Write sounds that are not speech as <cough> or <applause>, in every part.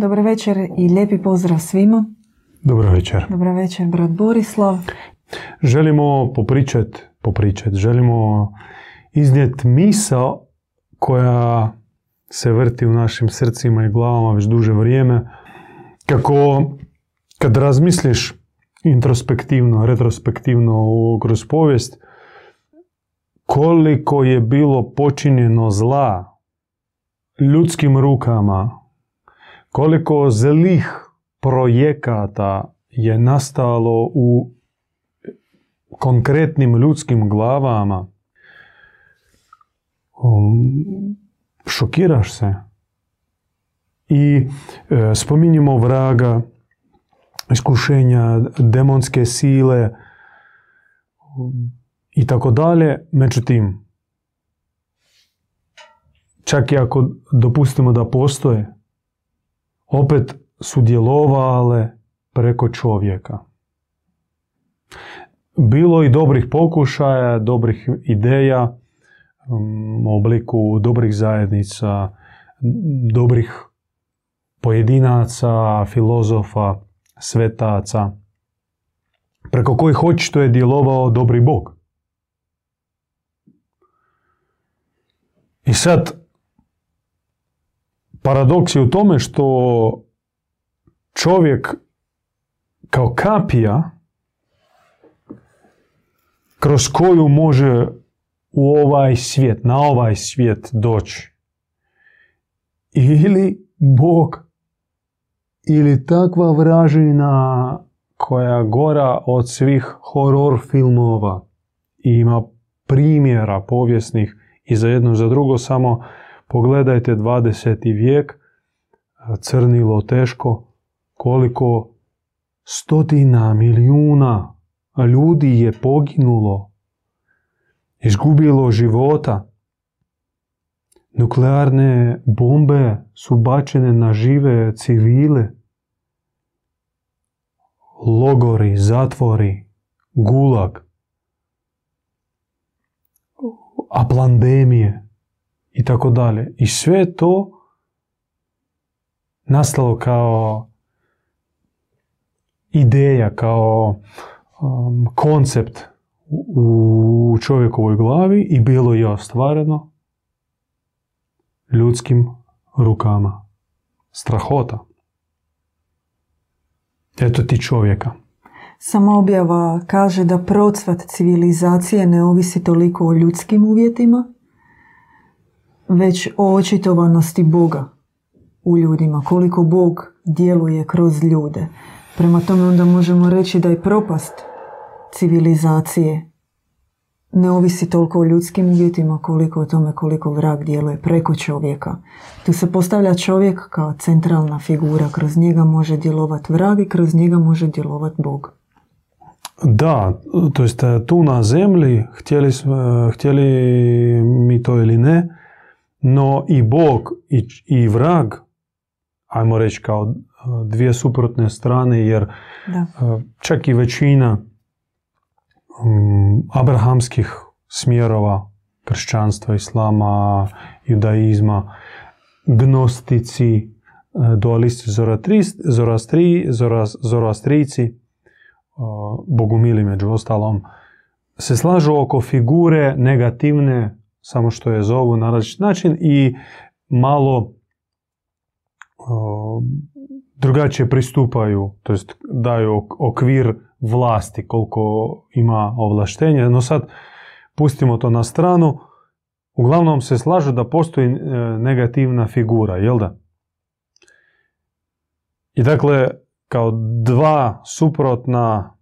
Dobar večer i lijepi pozdrav svima. Dobro večer. Dobar večer, brat Borislav. Želimo popričat, popričat, želimo iznijeti misao koja se vrti u našim srcima i glavama već duže vrijeme. Kako kad razmisliš introspektivno, retrospektivno kroz povijest, koliko je bilo počinjeno zla ljudskim rukama, koliko zlih projekata je nastalo u konkretnim ljudskim glavama, um, šokiraš se. I e, spominjemo vraga, iskušenja, demonske sile i tako dalje. Međutim, čak i ako dopustimo da postoje, opet su djelovale preko čovjeka. Bilo i dobrih pokušaja, dobrih ideja um, u obliku dobrih zajednica, dobrih pojedinaca, filozofa, svetaca, preko kojih očito je djelovao dobri Bog. I sad, paradoks je u tome što čovjek kao kapija kroz koju može u ovaj svijet, na ovaj svijet doći. Ili Bog, ili takva vražina koja gora od svih horor filmova i ima primjera povijesnih i za jedno za drugo samo pogledajte 20. vijek crnilo teško koliko stotina milijuna ljudi je poginulo izgubilo života. Nuklearne bombe su bačene na žive civile. Logori, zatvori, gulag, a pandemije i tako dalje. I sve to nastalo kao ideja, kao um, koncept u čovjekovoj glavi i bilo je ostvareno ljudskim rukama. Strahota. Eto ti čovjeka. Sama objava kaže da procvat civilizacije ne ovisi toliko o ljudskim uvjetima, već o očitovanosti Boga u ljudima, koliko Bog djeluje kroz ljude. Prema tome onda možemo reći da je propast civilizacije ne ovisi toliko o ljudskim uvjetima koliko o tome koliko vrag djeluje preko čovjeka. Tu se postavlja čovjek kao centralna figura, kroz njega može djelovati vrag i kroz njega može djelovati Bog. Da, to jest tu na zemlji, htjeli, htjeli mi to ili ne, no i Bog i, i vrag, ajmo reći kao dvije suprotne strane, jer da. čak i većina um, abrahamskih smjerova kršćanstva, islama, judaizma, gnostici, e, dualisti, zorastri, zoroastrici, bogumili među ostalom, se slažu oko figure negativne, samo što je zovu na različit način i malo drugačije pristupaju, to jest daju okvir vlasti koliko ima ovlaštenja. No sad pustimo to na stranu. Uglavnom se slažu da postoji e, negativna figura, jel da? I dakle, kao dva suprotna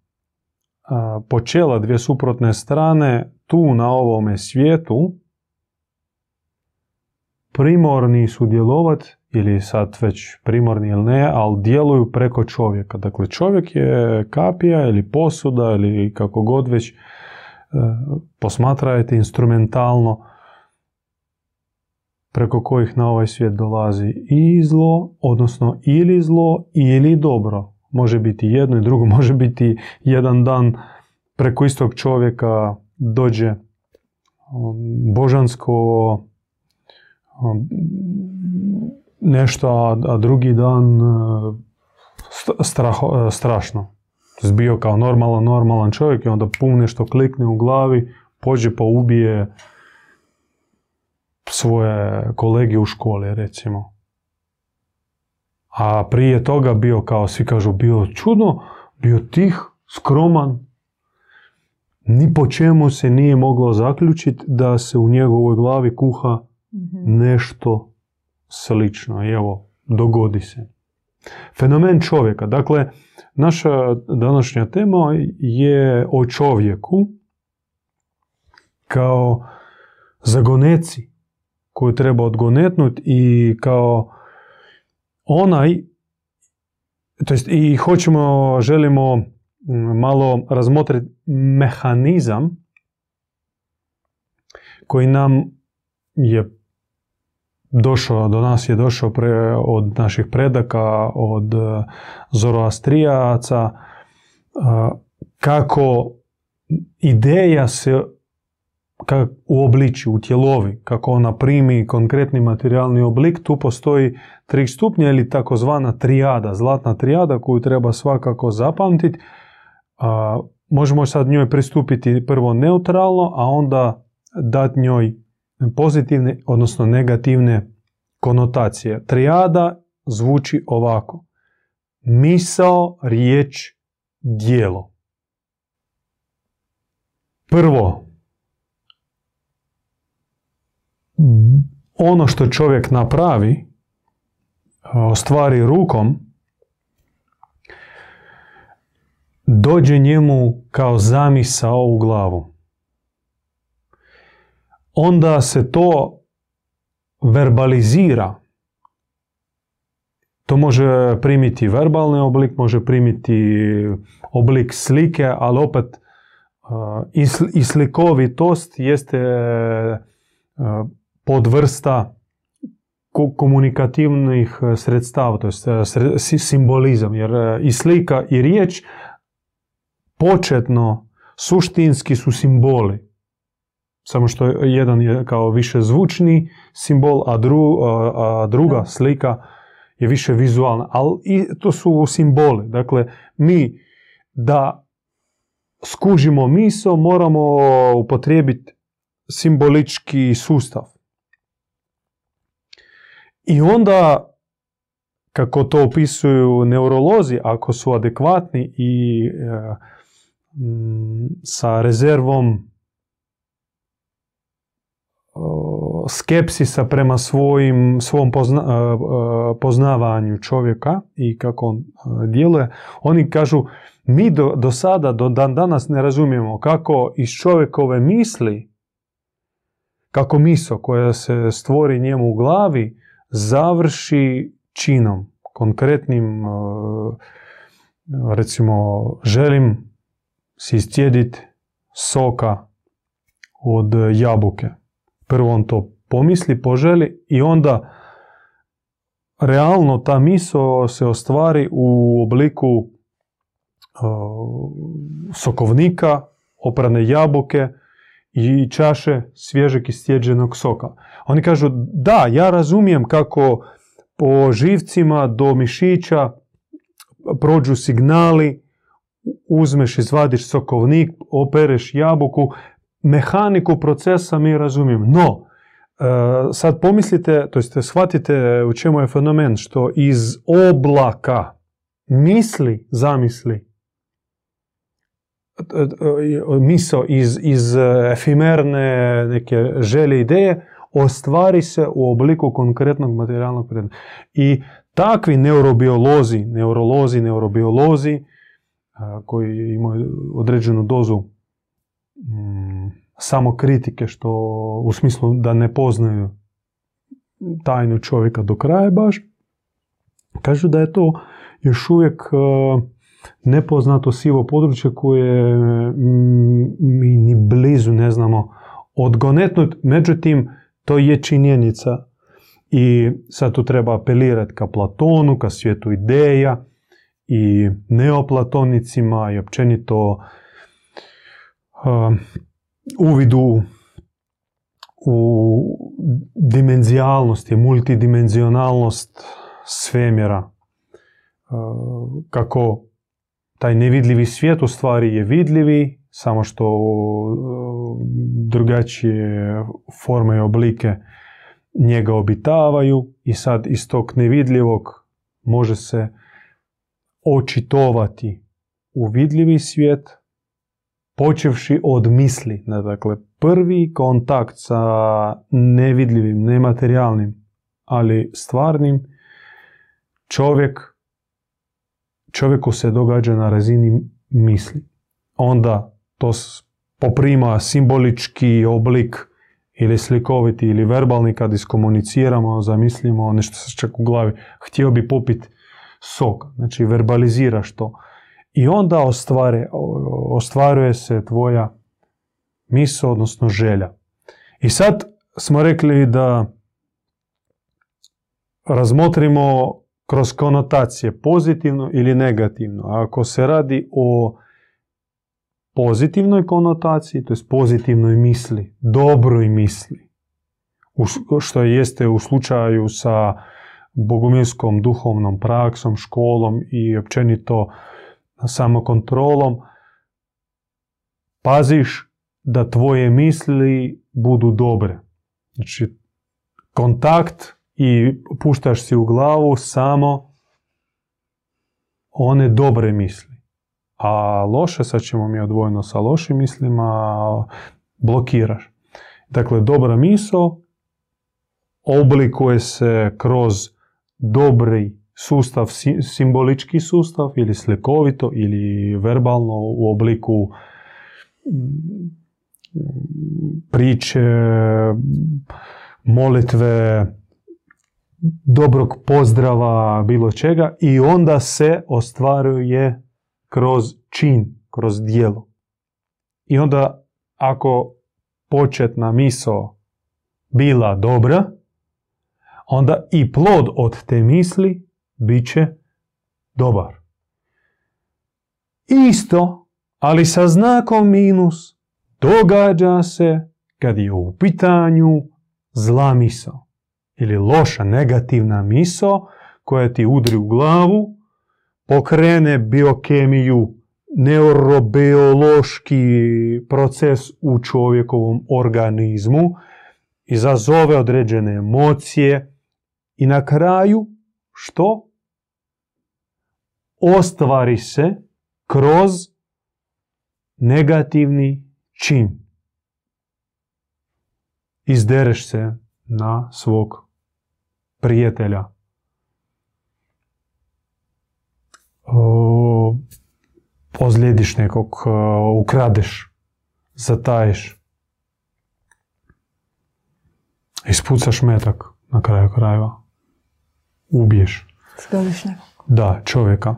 počela, dvije suprotne strane, tu na ovome svijetu primorni su djelovat ili sad već primorni ili ne, ali djeluju preko čovjeka. Dakle, čovjek je kapija ili posuda ili kako god već e, posmatrajte instrumentalno preko kojih na ovaj svijet dolazi i zlo, odnosno ili zlo ili dobro. Može biti jedno i drugo, <laughs> može biti jedan dan preko istog čovjeka dođe um, božansko nešto, a, drugi dan straho, strašno. Zbio kao normalan, normalan čovjek i onda pum nešto klikne u glavi, pođe pa ubije svoje kolege u školi, recimo. A prije toga bio, kao svi kažu, bio čudno, bio tih, skroman, ni po čemu se nije moglo zaključiti da se u njegovoj glavi kuha mhm. nešto slično. I evo, dogodi se. Fenomen čovjeka. Dakle, naša današnja tema je o čovjeku kao zagoneci koju treba odgonetnuti i kao onaj, to jest i hoćemo, želimo malo razmotriti mehanizam koji nam je došao, do nas je došao pre, od naših predaka, od e, zoroastrijaca, e, kako ideja se kak, u tjelovi, kako ona primi konkretni materijalni oblik, tu postoji tri stupnja ili takozvana trijada, zlatna trijada koju treba svakako zapamtiti. možemo sad njoj pristupiti prvo neutralno, a onda dati njoj pozitivne, odnosno negativne konotacije. Trijada zvuči ovako. Misao, riječ, dijelo. Prvo, ono što čovjek napravi, ostvari rukom, dođe njemu kao zamisao u glavu onda se to verbalizira. To može primiti verbalni oblik, može primiti oblik slike, ali opet uh, i slikovitost jeste uh, podvrsta komunikativnih sredstava, to je simbolizam, jer i slika i riječ početno suštinski su simboli. Samo što jedan je kao više zvučni simbol, a, a druga slika je više vizualna. Ali i to su simboli. Dakle, mi da skužimo miso moramo upotrijebiti simbolički sustav. I onda, kako to opisuju neurolozi, ako su adekvatni i e, sa rezervom skepsisa prema svojim, svom poznavanju čovjeka i kako on djeluje, oni kažu mi do, do sada, do dan danas ne razumijemo kako iz čovjekove misli, kako miso koja se stvori njemu u glavi, završi činom, konkretnim, recimo, želim si istjediti soka od jabuke Prvo on to pomisli, poželi i onda realno ta miso se ostvari u obliku sokovnika, oprane jabuke i čaše svježeg istjeđenog soka. Oni kažu, da, ja razumijem kako po živcima do mišića prođu signali, uzmeš, izvadiš sokovnik, opereš jabuku, mehaniku procesa mi razumijemo. No, e, sad pomislite, to jest shvatite u čemu je fenomen, što iz oblaka misli, zamisli, e, e, miso iz, iz efimerne neke želje ideje, ostvari se u obliku konkretnog materijalnog predmeta. I takvi neurobiolozi, neurolozi, neurobiolozi, koji imaju određenu dozu Mm, samo kritike što u smislu da ne poznaju tajnu čovjeka do kraja baš, kažu da je to još uvijek e, nepoznato sivo područje koje mi ni blizu ne znamo odgonetnut, međutim to je činjenica i sad tu treba apelirati ka Platonu, ka svijetu ideja i neoplatonicima i općenito uvidu u dimenzijalnosti, multidimenzionalnost svemjera. E, kako taj nevidljivi svijet u stvari je vidljivi, samo što e, drugačije forme i oblike njega obitavaju i sad iz tog nevidljivog može se očitovati u vidljivi svijet, počevši od misli. Dakle, prvi kontakt sa nevidljivim, nematerijalnim, ali stvarnim, čovjek, čovjeku se događa na razini misli. Onda to poprima simbolički oblik ili slikoviti ili verbalni kad iskomuniciramo, zamislimo nešto se čak u glavi. Htio bi popiti sok, znači verbaliziraš to. I onda ostvare, ostvaruje se tvoja misao, odnosno želja. I sad smo rekli da razmotrimo kroz konotacije pozitivno ili negativno. Ako se radi o pozitivnoj konotaciji, to je pozitivnoj misli, dobroj misli, što jeste u slučaju sa bogumilskom duhovnom praksom, školom i općenito samokontrolom, paziš da tvoje misli budu dobre. Znači, kontakt i puštaš si u glavu samo one dobre misli. A loše, sad ćemo mi odvojeno sa lošim mislima, blokiraš. Dakle, dobra misao oblikuje se kroz dobri sustav, simbolički sustav ili slikovito ili verbalno u obliku priče, molitve, dobrog pozdrava, bilo čega i onda se ostvaruje kroz čin, kroz dijelo. I onda ako početna misao bila dobra, onda i plod od te misli bit će dobar. Isto, ali sa znakom minus, događa se kad je u pitanju zla misao ili loša negativna misao koja ti udri u glavu, pokrene biokemiju, neurobiološki proces u čovjekovom organizmu, izazove određene emocije i na kraju što? Ostvari se kroz negativni čin. Izdereš se na svog prijatelja. Ozlijediš nekog, ukradeš, zataješ. Ispucaš metak na kraju krajeva. Ubiješ. Zgaziš nekog. Da, čovjeka.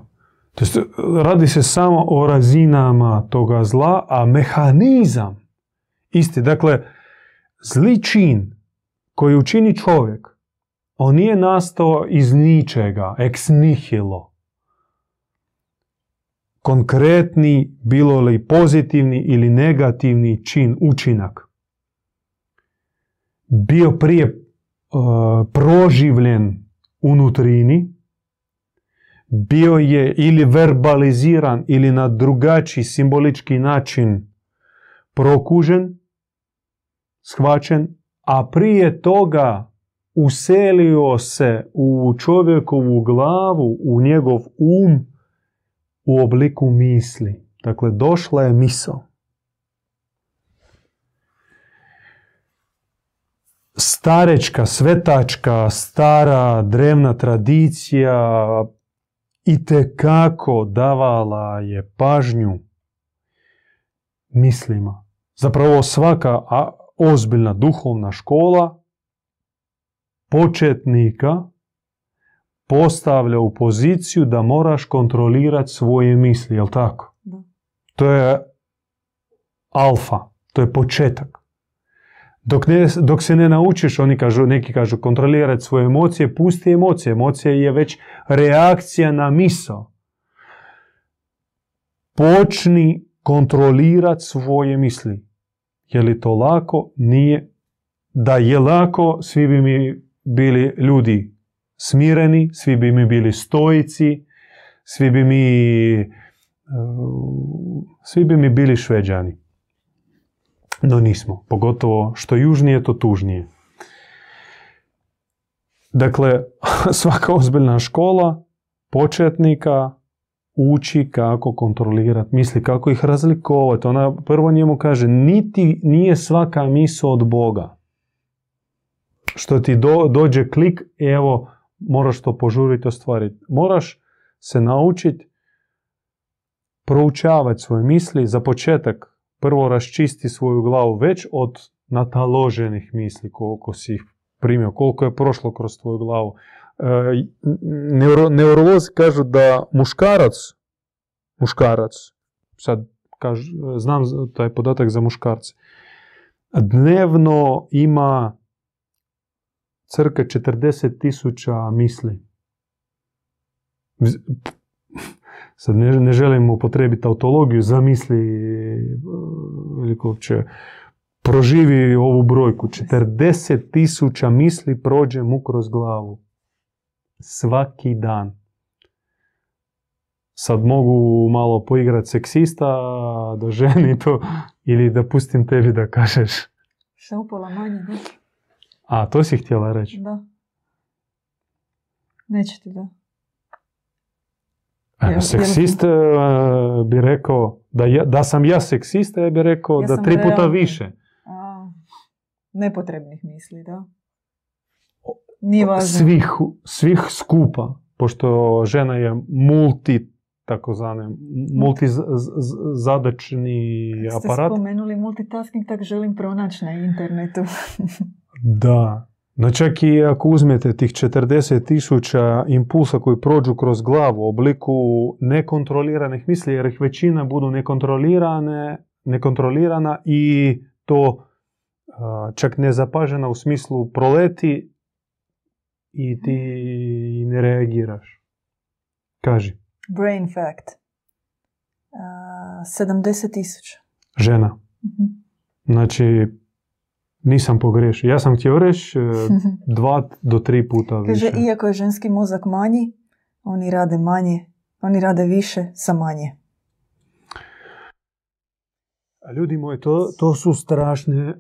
To jest, radi se samo o razinama toga zla, a mehanizam isti. Dakle, zli čin koji učini čovjek, on nije nastao iz ničega, ex nihilo. Konkretni, bilo li pozitivni ili negativni čin, učinak, bio prije uh, proživljen unutrini, bio je ili verbaliziran ili na drugačiji simbolički način prokužen, shvaćen, a prije toga uselio se u čovjekovu glavu, u njegov um, u obliku misli. Dakle, došla je misao. Starečka, svetačka, stara, drevna tradicija i kako davala je pažnju mislima. Zapravo svaka ozbiljna duhovna škola početnika postavlja u poziciju da moraš kontrolirati svoje misli, jel tako? To je alfa, to je početak. Dok, ne, dok se ne naučiš, oni kažu, neki kažu kontrolirati svoje emocije, pusti emocije. Emocija je već reakcija na misao. Počni kontrolirati svoje misli. Je li to lako? Nije. da je lako, svi bi mi bili ljudi smireni, svi bi mi bili stojici, svi bi mi, e, svi bi mi bili šveđani. No nismo, pogotovo što južnije, to tužnije. Dakle, <laughs> svaka ozbiljna škola početnika uči kako kontrolirati misli, kako ih razlikovati. Ona prvo njemu kaže, niti nije svaka misao od Boga. Što ti dođe klik, evo, moraš to požuriti ostvariti. Moraš se naučiti proučavati svoje misli. Za početak prvo raščisti svoju glavu već od nataloženih misli koliko si ih primio, koliko je prošlo kroz tvoju glavu. E, neuro, neurolozi kažu da muškarac, muškarac, sad kažu, znam taj podatak za muškarce, dnevno ima crke 40 tisuća misli. Sad ne, ne želim upotrebiti autologiju, zamisli veliko uopće proživi ovu brojku. 40 tisuća misli prođe mu kroz glavu. Svaki dan. Sad mogu malo poigrati seksista, da ženi to, ili da pustim tebi da kažeš. Šta upola manje, da? A, to si htjela reći? Da. Neće ti da. E, seksist e, bi rekao, da, ja, da sam ja seksista, ja bi rekao Ja da tri puta realni. više. A, nepotrebnih misli, da. Nije važno. Svih, svih skupa, pošto žena je multi, takozvane, multizadačni Kad ste aparat. spomenuli multitasking, tak želim pronaći na internetu. <laughs> Da. No čak i ako uzmete tih 40 tisuća impulsa koji prođu kroz glavu u obliku nekontroliranih misli, jer ih većina budu nekontrolirane, nekontrolirana i to čak nezapažena u smislu proleti i ti ne reagiraš. Kaži, Brain fact. Uh, 70 tisuća. žena. Mhm. Znači, nisam pogriješio. Ja sam htio reći e, <laughs> dva do tri puta više. Kaže, iako je ženski mozak manji, oni rade manje, oni rade više sa manje. Ljudi moji, to, to su strašne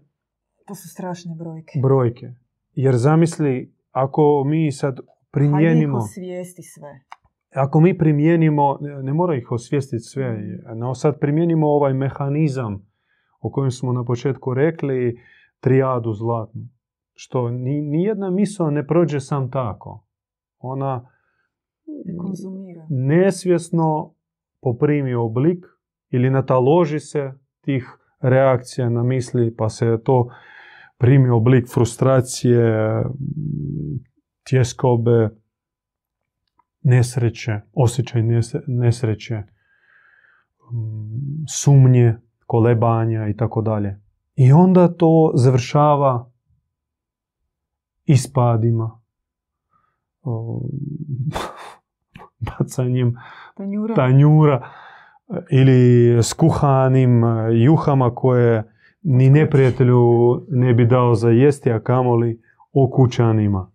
To su strašne brojke. brojke. Jer zamisli, ako mi sad Hajde ih primijenimo, osvijesti sve. ako mi primijenimo, ne, ne mora ih osvijestiti sve, no sad primijenimo ovaj mehanizam o kojem smo na početku rekli, trijadu zlatnu. Što ni, nijedna misao ne prođe sam tako. Ona konzumira. nesvjesno poprimi oblik ili nataloži se tih reakcija na misli, pa se to primi oblik frustracije, tjeskobe, nesreće, osjećaj nes- nesreće, m, sumnje, kolebanja i tako dalje. I onda to završava ispadima, <laughs> bacanjem Tanjura. tanjura ili skuhanim e, juhama koje ni neprijatelju ne bi dao za jesti, a kamoli okućanima.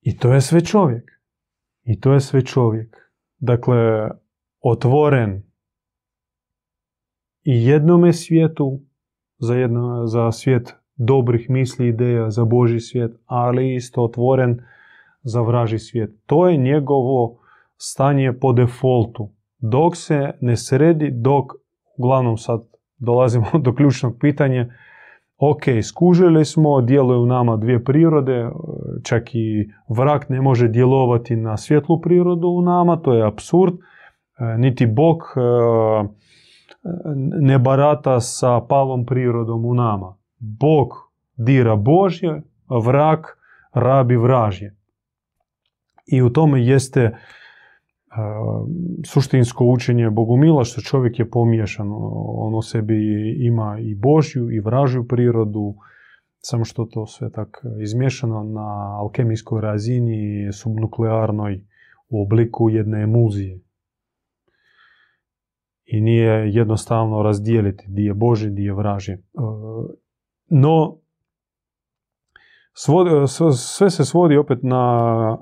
I to je sve čovjek. I to je sve čovjek. Dakle, otvoren i jednome svijetu, za, jedno, za svijet dobrih misli ideja, za Boži svijet, ali isto otvoren za vraži svijet. To je njegovo stanje po defaultu. Dok se ne sredi, dok, uglavnom sad dolazimo <laughs> do ključnog pitanja, ok, skužili smo, djeluju u nama dvije prirode, čak i vrak ne može djelovati na svjetlu prirodu u nama, to je absurd, niti Bog ne barata sa palom prirodom u nama. Bog dira Božje, vrak rabi vražje. I u tome jeste e, suštinsko učenje Bogumila, što čovjek je pomiješan. On u sebi ima i Božju i vražju prirodu, samo što to sve tak izmješano na alkemijskoj razini subnuklearnoj u obliku jedne emulzije. I nije jednostavno razdijeliti di je Boži, di je vraži. E, no, sve se svodi opet na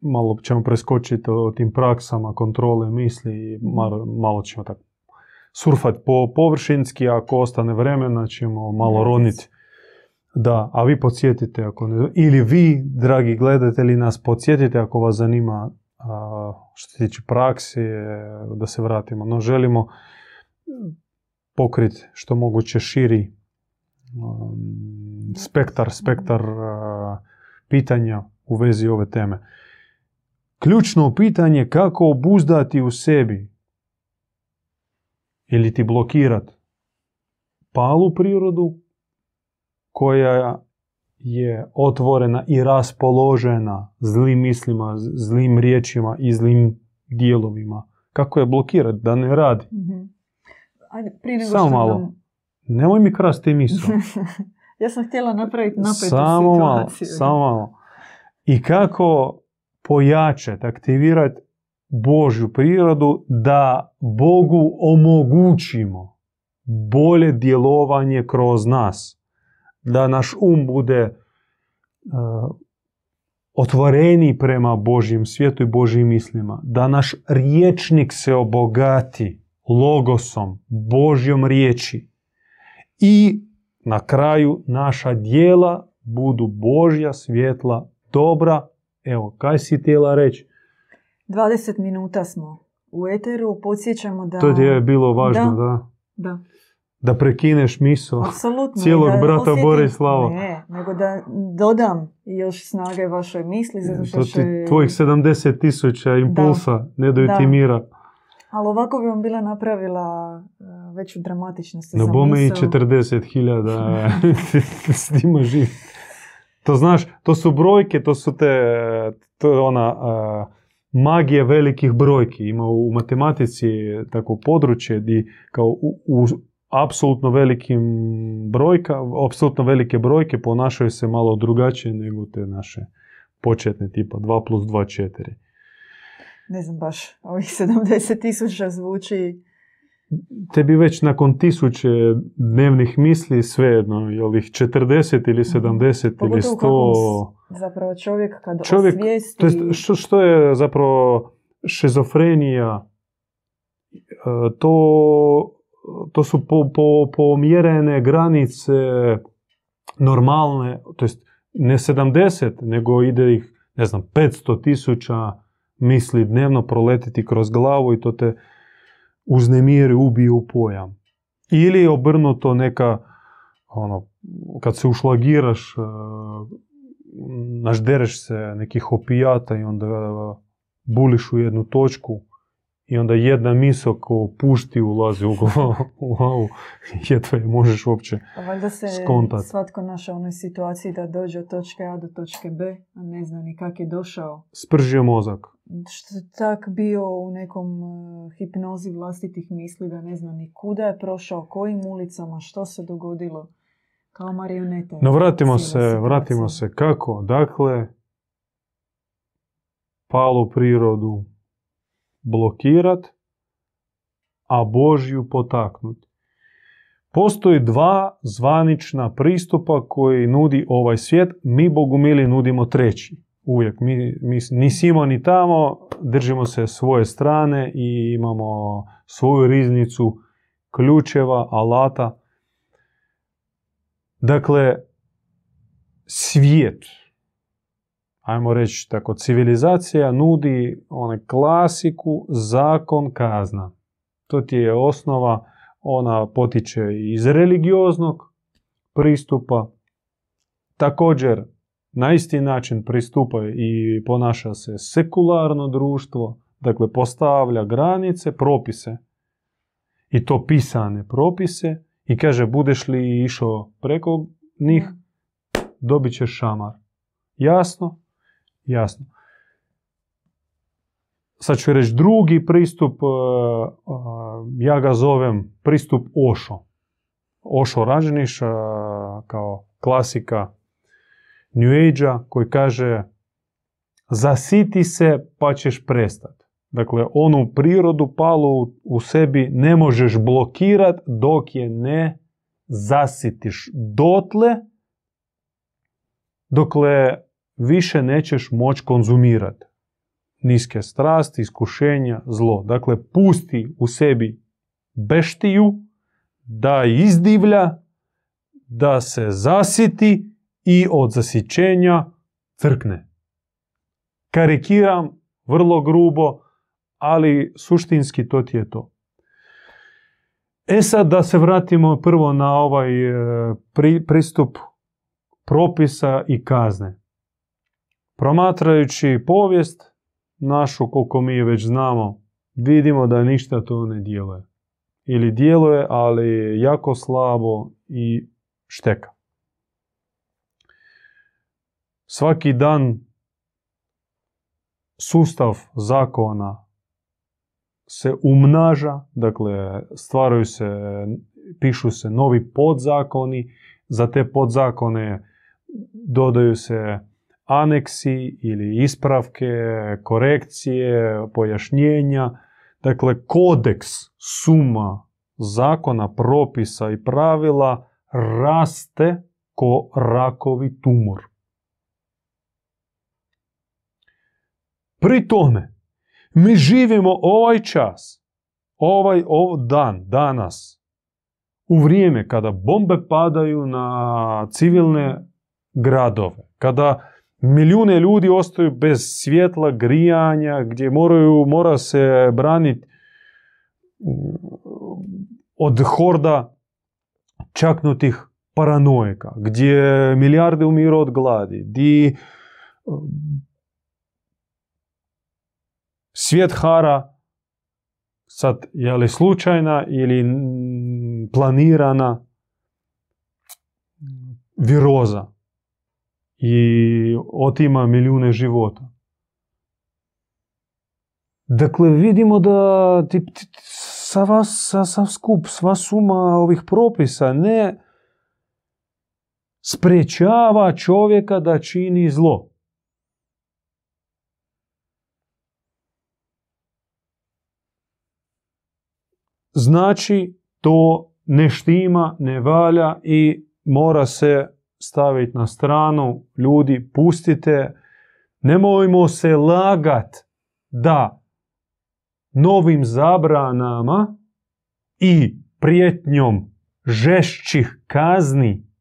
malo ćemo preskočiti o tim praksama, kontrole misli malo, malo ćemo tako surfati po površinski, ako ostane vremena ćemo malo roniti. Da, a vi podsjetite ako ne, ili vi, dragi gledatelji, nas podsjetite ako vas zanima što se tiče praksi, da se vratimo. No, želimo pokriti što moguće širi um, spektar, spektar pitanja u vezi ove teme. Ključno pitanje kako obuzdati u sebi ili ti blokirati palu prirodu koja je otvorena i raspoložena zlim mislima, zlim riječima i zlim dijelovima. Kako je blokirati da ne radi? mm Ajde, prije nego Samo malo. Nemoj mi krasti misao. <laughs> ja sam htjela napraviti napetu samo. Malo, samo malo. I kako pojačati, aktivirati Božju prirodu da Bogu omogućimo bolje djelovanje kroz nas. Da naš um bude uh, otvoreni prema Božjem svijetu i Božjim mislima. Da naš riječnik se obogati logosom, Božjom riječi. I na kraju naša dijela budu Božja, svjetla, dobra. Evo, kaj si htjela reći? 20 minuta smo u eteru, podsjećamo da... To je bilo važno, da. Da. Da prekineš miso Apsolutno. cijelog brata osjetim, Borislava. Ne, nego da dodam još snage vašoj misli, zato što će... Tvojih 70 tisuća impulsa ne daju ti mira. Ali ovako bi vam bila napravila e, veću dramatičnost No bome i 40 hiljada <laughs> s njima živi. To znaš, to su brojke, to su te, to je ona magije velikih brojki. Ima u matematici tako područje gdje kao u, u apsolutno velikim brojka, apsolutno velike brojke ponašaju se malo drugačije nego te naše početne tipa 2 plus 2 4. Ne znam baš, ovih 70 tisuća zvuči tebi već nakon tisuće dnevnih misli svejedno, je li ih 40 ili 70 mhm. ili 100... Zapravo čovjek kad čovjek, osvijesti... To jest, što, što je zapravo šizofrenija? E, to, to su po, po, pomjerene granice normalne, to jest ne 70, nego ide ih, ne znam, 500 tisuća misli dnevno proletiti kroz glavu i to te uznemiri, ubije u pojam. Ili obrnuto neka, ono, kad se ušlagiraš, e, naždereš se nekih opijata i onda buliš u jednu točku i onda jedna misao ko pušti ulazi <laughs> u glavu, jedva je možeš uopće Valjda se svatko našao u onoj situaciji da dođe od točke A do točke B, a ne zna ni kak je došao. Spržio mozak. Što je tak bio u nekom uh, hipnozi vlastitih misli da ne zna ni kuda je prošao, kojim ulicama, što se dogodilo. Kao marionete. No vratimo se, vratimo se kako. Dakle, palu prirodu, blokirat, a Božju potaknut. Postoji dva zvanična pristupa koji nudi ovaj svijet, mi Bogumili nudimo treći. Uvijek, mi, mi ni simo ni tamo, držimo se svoje strane i imamo svoju riznicu ključeva, alata. Dakle, svijet, ajmo reći tako, civilizacija nudi onaj klasiku zakon kazna. To ti je osnova, ona potiče iz religioznog pristupa. Također, na isti način pristupa i ponaša se sekularno društvo, dakle postavlja granice, propise. I to pisane propise i kaže budeš li išao preko njih, dobit ćeš šamar. Jasno? Jasno. Sad ću reći drugi pristup, e, e, ja ga zovem pristup Ošo. Ošo Rađeniš e, kao klasika New age koji kaže zasiti se pa ćeš prestati. Dakle, onu prirodu palu u sebi ne možeš blokirat dok je ne zasitiš. Dotle, dokle više nećeš moći konzumirati niske strasti, iskušenja, zlo. Dakle, pusti u sebi beštiju da izdivlja, da se zasiti i od zasićenja crkne. Karikiram vrlo grubo, ali suštinski to ti je to. E sad da se vratimo prvo na ovaj e, pristup propisa i kazne. Promatrajući povijest, našu koliko mi već znamo, vidimo da ništa to ne djeluje. Ili djeluje, ali jako slabo i šteka. Svaki dan sustav zakona se umnaža, dakle stvaraju se, pišu se novi podzakoni, za te podzakone dodaju se aneksi ili ispravke, korekcije, pojašnjenja. Dakle, kodeks suma zakona, propisa i pravila raste ko rakovi tumor. Pri tome, mi živimo ovaj čas, ovaj, ovaj dan, danas, u vrijeme kada bombe padaju na civilne gradove, kada milijune ljudi ostaju bez svjetla, grijanja, gdje moraju, mora se braniti mm, od horda čaknutih paranojka, gdje milijarde umiru od gladi, gdje svijet hara sad je li slučajna ili planirana viroza i otima milijune života. Dakle, vidimo da ti, sa vas, sa, sa skup, sva suma ovih propisa ne sprečava čovjeka da čini zlo. Znači, to ne štima, ne valja i mora se staviti na stranu. Ljudi, pustite. Nemojmo se lagat da novim zabranama i prijetnjom žešćih kazni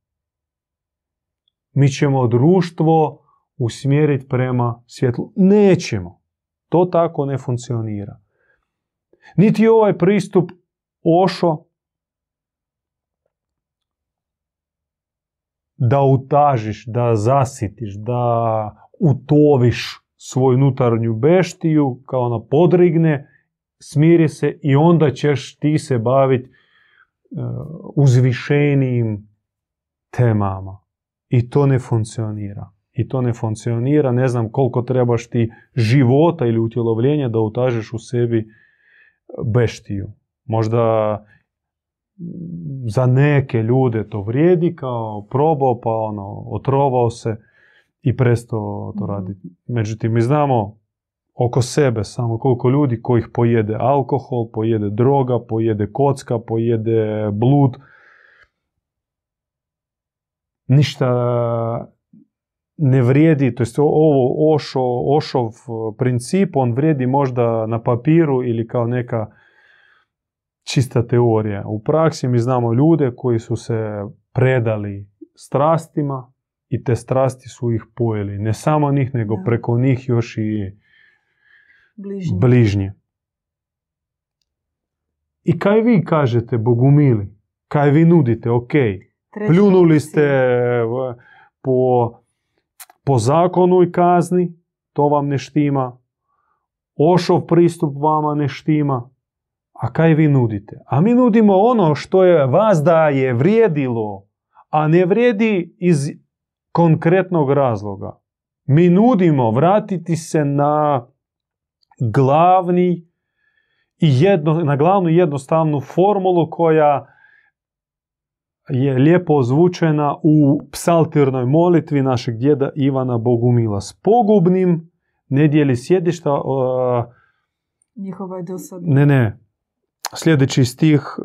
mi ćemo društvo usmjeriti prema svjetlu. Nećemo. To tako ne funkcionira. Niti ovaj pristup Ošo da utažiš, da zasitiš, da utoviš svoju unutarnju beštiju, kao ona podrigne, smiri se i onda ćeš ti se baviti uh, uzvišenijim temama. I to ne funkcionira. I to ne funkcionira. Ne znam koliko trebaš ti života ili utjelovljenja da utažiš u sebi beštiju. Možda za neke ljude to vrijedi kao probao pa ono otrovao se i prestao to mhm. raditi. Međutim, mi znamo oko sebe samo koliko ljudi kojih pojede alkohol, pojede droga, pojede kocka, pojede blud. Ništa ne vrijedi, to jest ovo ošo, ošov princip, on vrijedi možda na papiru ili kao neka čista teorija. U praksi mi znamo ljude koji su se predali strastima i te strasti su ih pojeli. Ne samo njih, nego preko njih još i bližnje. bližnje. I kaj vi kažete, Bogumili? Kaj vi nudite? Ok, pljunuli ste po, po zakonu i kazni, to vam ne štima. Ošov pristup vama ne štima. A kaj vi nudite? A mi nudimo ono što je vas da je vrijedilo, a ne vrijedi iz konkretnog razloga. Mi nudimo vratiti se na glavni i jedno, na glavnu jednostavnu formulu koja je lijepo ozvučena u psaltirnoj molitvi našeg djeda Ivana Bogumila. S pogubnim ne dijeli sjedišta, Njihova je dosadna. Ne, ne. Sljedeći stih e,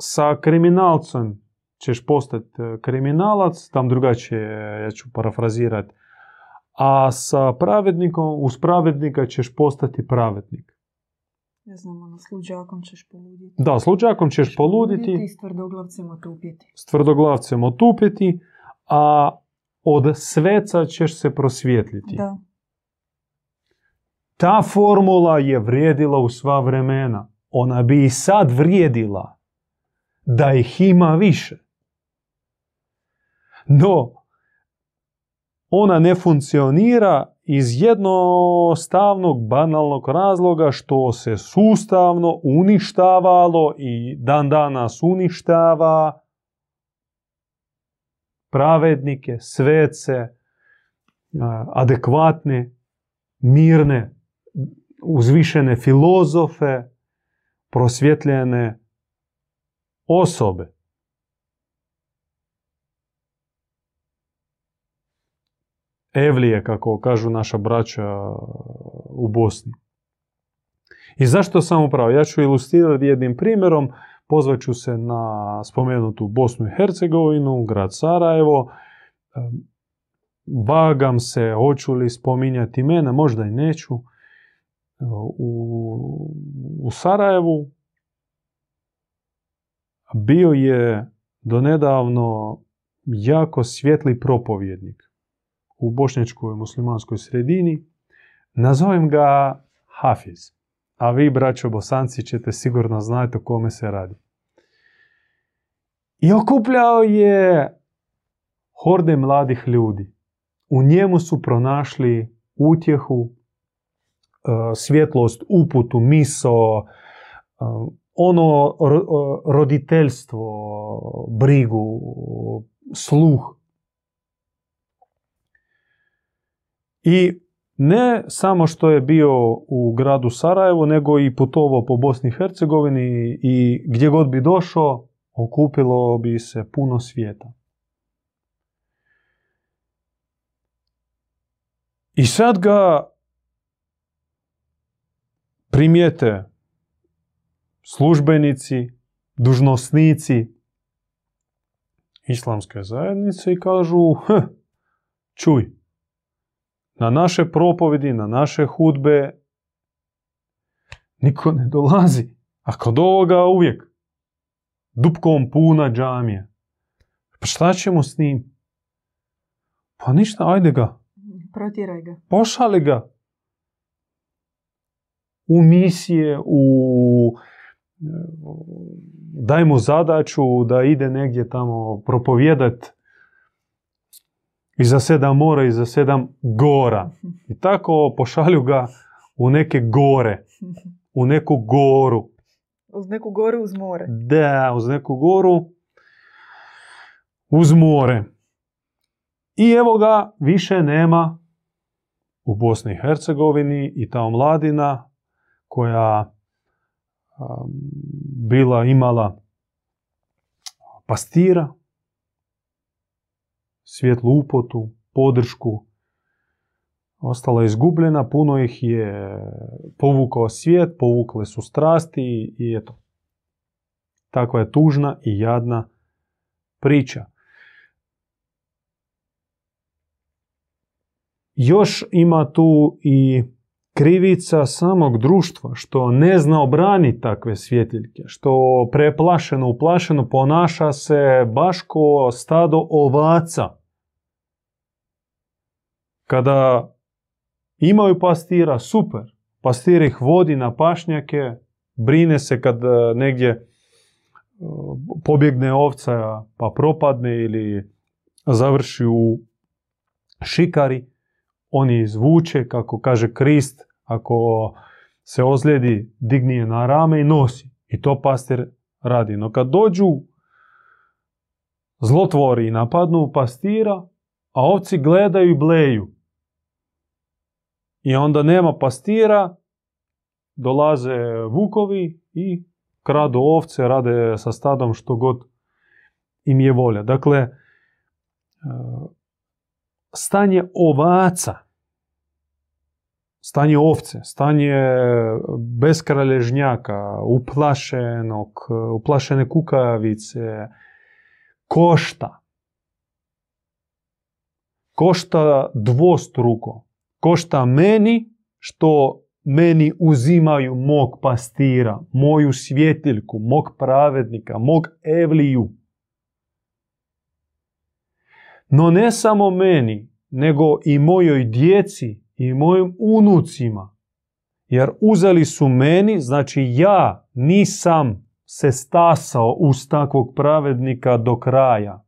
sa kriminalcem ćeš postati kriminalac, tam drugačije, ja ću parafrazirati, a sa pravednikom, uz pravednika ćeš postati pravednik. Ne znam, ono, s luđakom ćeš poluditi. Da, s luđakom ćeš poluditi, i s tvrdoglavcem otupjeti. s tvrdoglavcem otupiti, a od sveca ćeš se prosvjetliti. Da. Ta formula je vrijedila u sva vremena. Ona bi i sad vrijedila da ih ima više. No, ona ne funkcionira iz jednostavnog banalnog razloga što se sustavno uništavalo i dan danas uništava pravednike, svece, adekvatne, mirne, uzvišene filozofe, prosvjetljene osobe. Evlije, kako kažu naša braća u Bosni. I zašto sam upravo? Ja ću ilustrirati jednim primjerom, pozvat ću se na spomenutu Bosnu i Hercegovinu, grad Sarajevo, vagam se, hoću li spominjati imena, možda i neću. U, u Sarajevu bio je donedavno jako svjetli propovjednik u bošnjačkoj muslimanskoj sredini. Nazovem ga Hafiz. A vi, braćo bosanci, ćete sigurno znati o kome se radi. I okupljao je horde mladih ljudi. U njemu su pronašli utjehu, svjetlost, uputu, miso, e, ono roditeljstvo, brigu, sluh. I ne samo što je bio u gradu Sarajevo, nego i putovao po Bosni i Hercegovini i gdje god bi došao, okupilo bi se puno svijeta. I sad ga primijete službenici, dužnosnici islamske zajednice i kažu, čuj, na naše propovedi, na naše hudbe niko ne dolazi. A kod ovoga uvijek dupkom puna džamije. Pa šta ćemo s njim? Pa ništa, ajde ga. Protjeraj ga. Pošali ga. U misije, u... Daj mu zadaću da ide negdje tamo propovijedat i za sedam mora i za sedam gora. I tako pošalju ga u neke gore, u neku goru. Uz neku goru uz more. Da, uz neku goru uz more. I evo ga, više nema u Bosni i Hercegovini i ta omladina koja bila imala pastira, svjetlu upotu, podršku, ostala izgubljena, puno ih je povukao svijet, povukle su strasti i eto. Takva je tužna i jadna priča. Još ima tu i krivica samog društva, što ne zna obraniti takve svjetiljke, što preplašeno, uplašeno ponaša se baš ko stado ovaca. Kada imaju pastira, super. Pastir ih vodi na pašnjake, brine se kad e, negdje e, pobjegne ovca pa propadne ili završi u šikari, oni izvuče, kako kaže Krist, ako se ozlijedi, digni je na rame i nosi. I to pastir radi. No kad dođu zlotvori i napadnu pastira, a ovci gledaju i bleju. I onda nema pastira, dolaze vukovi i kradu ovce, rade sa stadom što god im je volja. Dakle, stanje ovaca stanje ovce, stanje beskralježnjaka, uplašenog, uplašene kukavice, košta. Košta dvostruko. Košta meni što meni uzimaju mog pastira, moju svjetiljku, mog pravednika, mog evliju. No ne samo meni, nego i mojoj djeci i mojim unucima. Jer uzeli su meni, znači ja nisam se stasao uz takvog pravednika do kraja.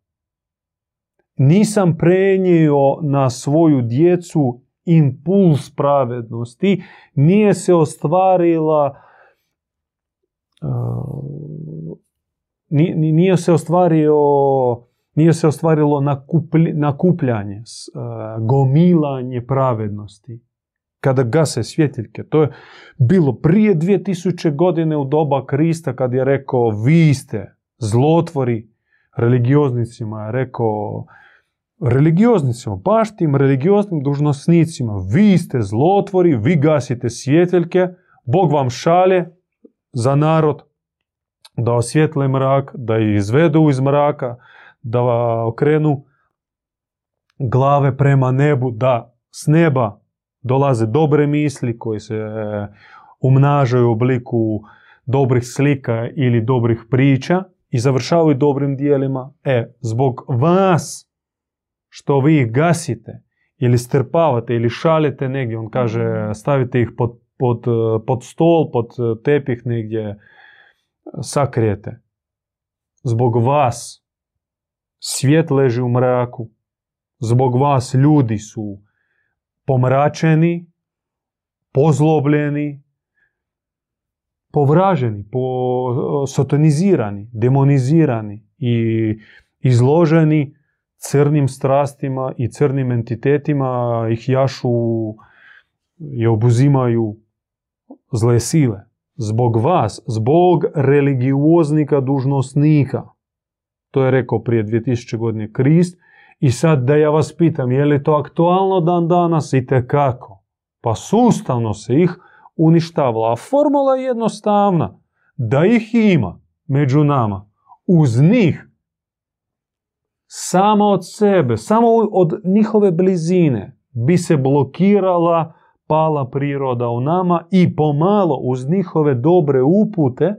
Nisam prenio na svoju djecu impuls pravednosti, nije se ostvarila uh, nije se ostvario nije se ostvarilo nakupljanje, uh, gomilanje pravednosti. Kada gase svjetiljke. To je bilo prije 2000 godine u doba Krista kad je rekao vi ste zlotvori religioznicima. Je rekao religioznicima, baš religioznim dužnosnicima. Vi ste zlotvori, vi gasite svjetiljke, Bog vam šalje za narod da osvjetle mrak, da ih izvedu iz mraka, da okrenu glave prema nebu, da s neba dolaze dobre misli koje se e, umnažaju u obliku dobrih slika ili dobrih priča i završavaju dobrim dijelima. E, zbog vas što vi ih gasite ili strpavate ili šaljete negdje, on kaže stavite ih pod, pod, pod stol, pod tepih negdje, sakrijete. Zbog vas svijet leži u mraku, zbog vas ljudi su pomračeni, pozlobljeni, povraženi, po, sotonizirani, demonizirani i izloženi crnim strastima i crnim entitetima ih jašu i obuzimaju zle sile. Zbog vas, zbog religioznika dužnosnika. To je rekao prije 2000 godine Krist. I sad da ja vas pitam, je li to aktualno dan danas i kako? Pa sustavno se ih uništavalo. A formula je jednostavna. Da ih ima među nama. Uz njih samo od sebe, samo od njihove blizine bi se blokirala pala priroda u nama i pomalo uz njihove dobre upute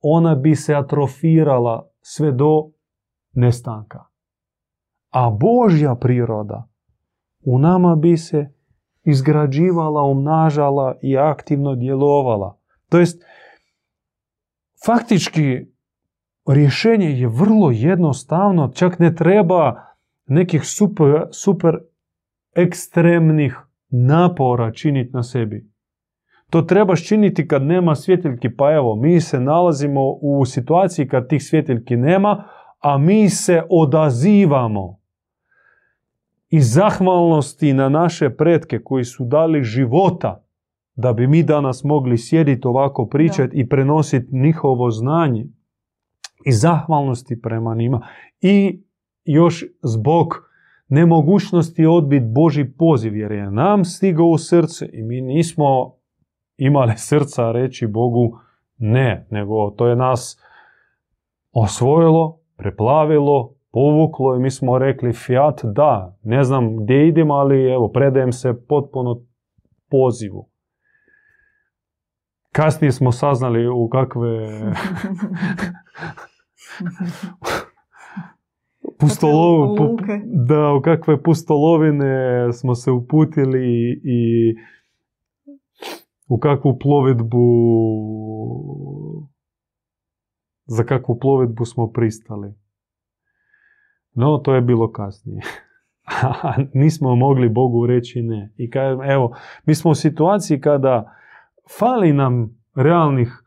ona bi se atrofirala sve do nestanka. A Božja priroda u nama bi se izgrađivala, umnažala i aktivno djelovala. To jest, faktički rješenje je vrlo jednostavno, čak ne treba nekih super, super ekstremnih napora činiti na sebi. To trebaš činiti kad nema svjetiljki, pa evo, mi se nalazimo u situaciji kad tih svjetiljki nema, a mi se odazivamo. I zahvalnosti na naše pretke koji su dali života da bi mi danas mogli sjediti ovako pričati i prenositi njihovo znanje. I zahvalnosti prema njima. I još zbog nemogućnosti odbiti Boži poziv jer je nam stigao u srce i mi nismo imali srca reći Bogu ne, nego to je nas osvojilo, preplavilo, povuklo i mi smo rekli fiat da, ne znam gdje idem, ali evo predajem se potpuno pozivu. Kasnije smo saznali u kakve <laughs> Pustolovu, da, u kakve pustolovine smo se uputili i u kakvu plovidbu za kakvu plovidbu smo pristali. No, to je bilo kasnije. <laughs> Nismo mogli Bogu reći ne. I kažem, evo, mi smo u situaciji kada fali nam realnih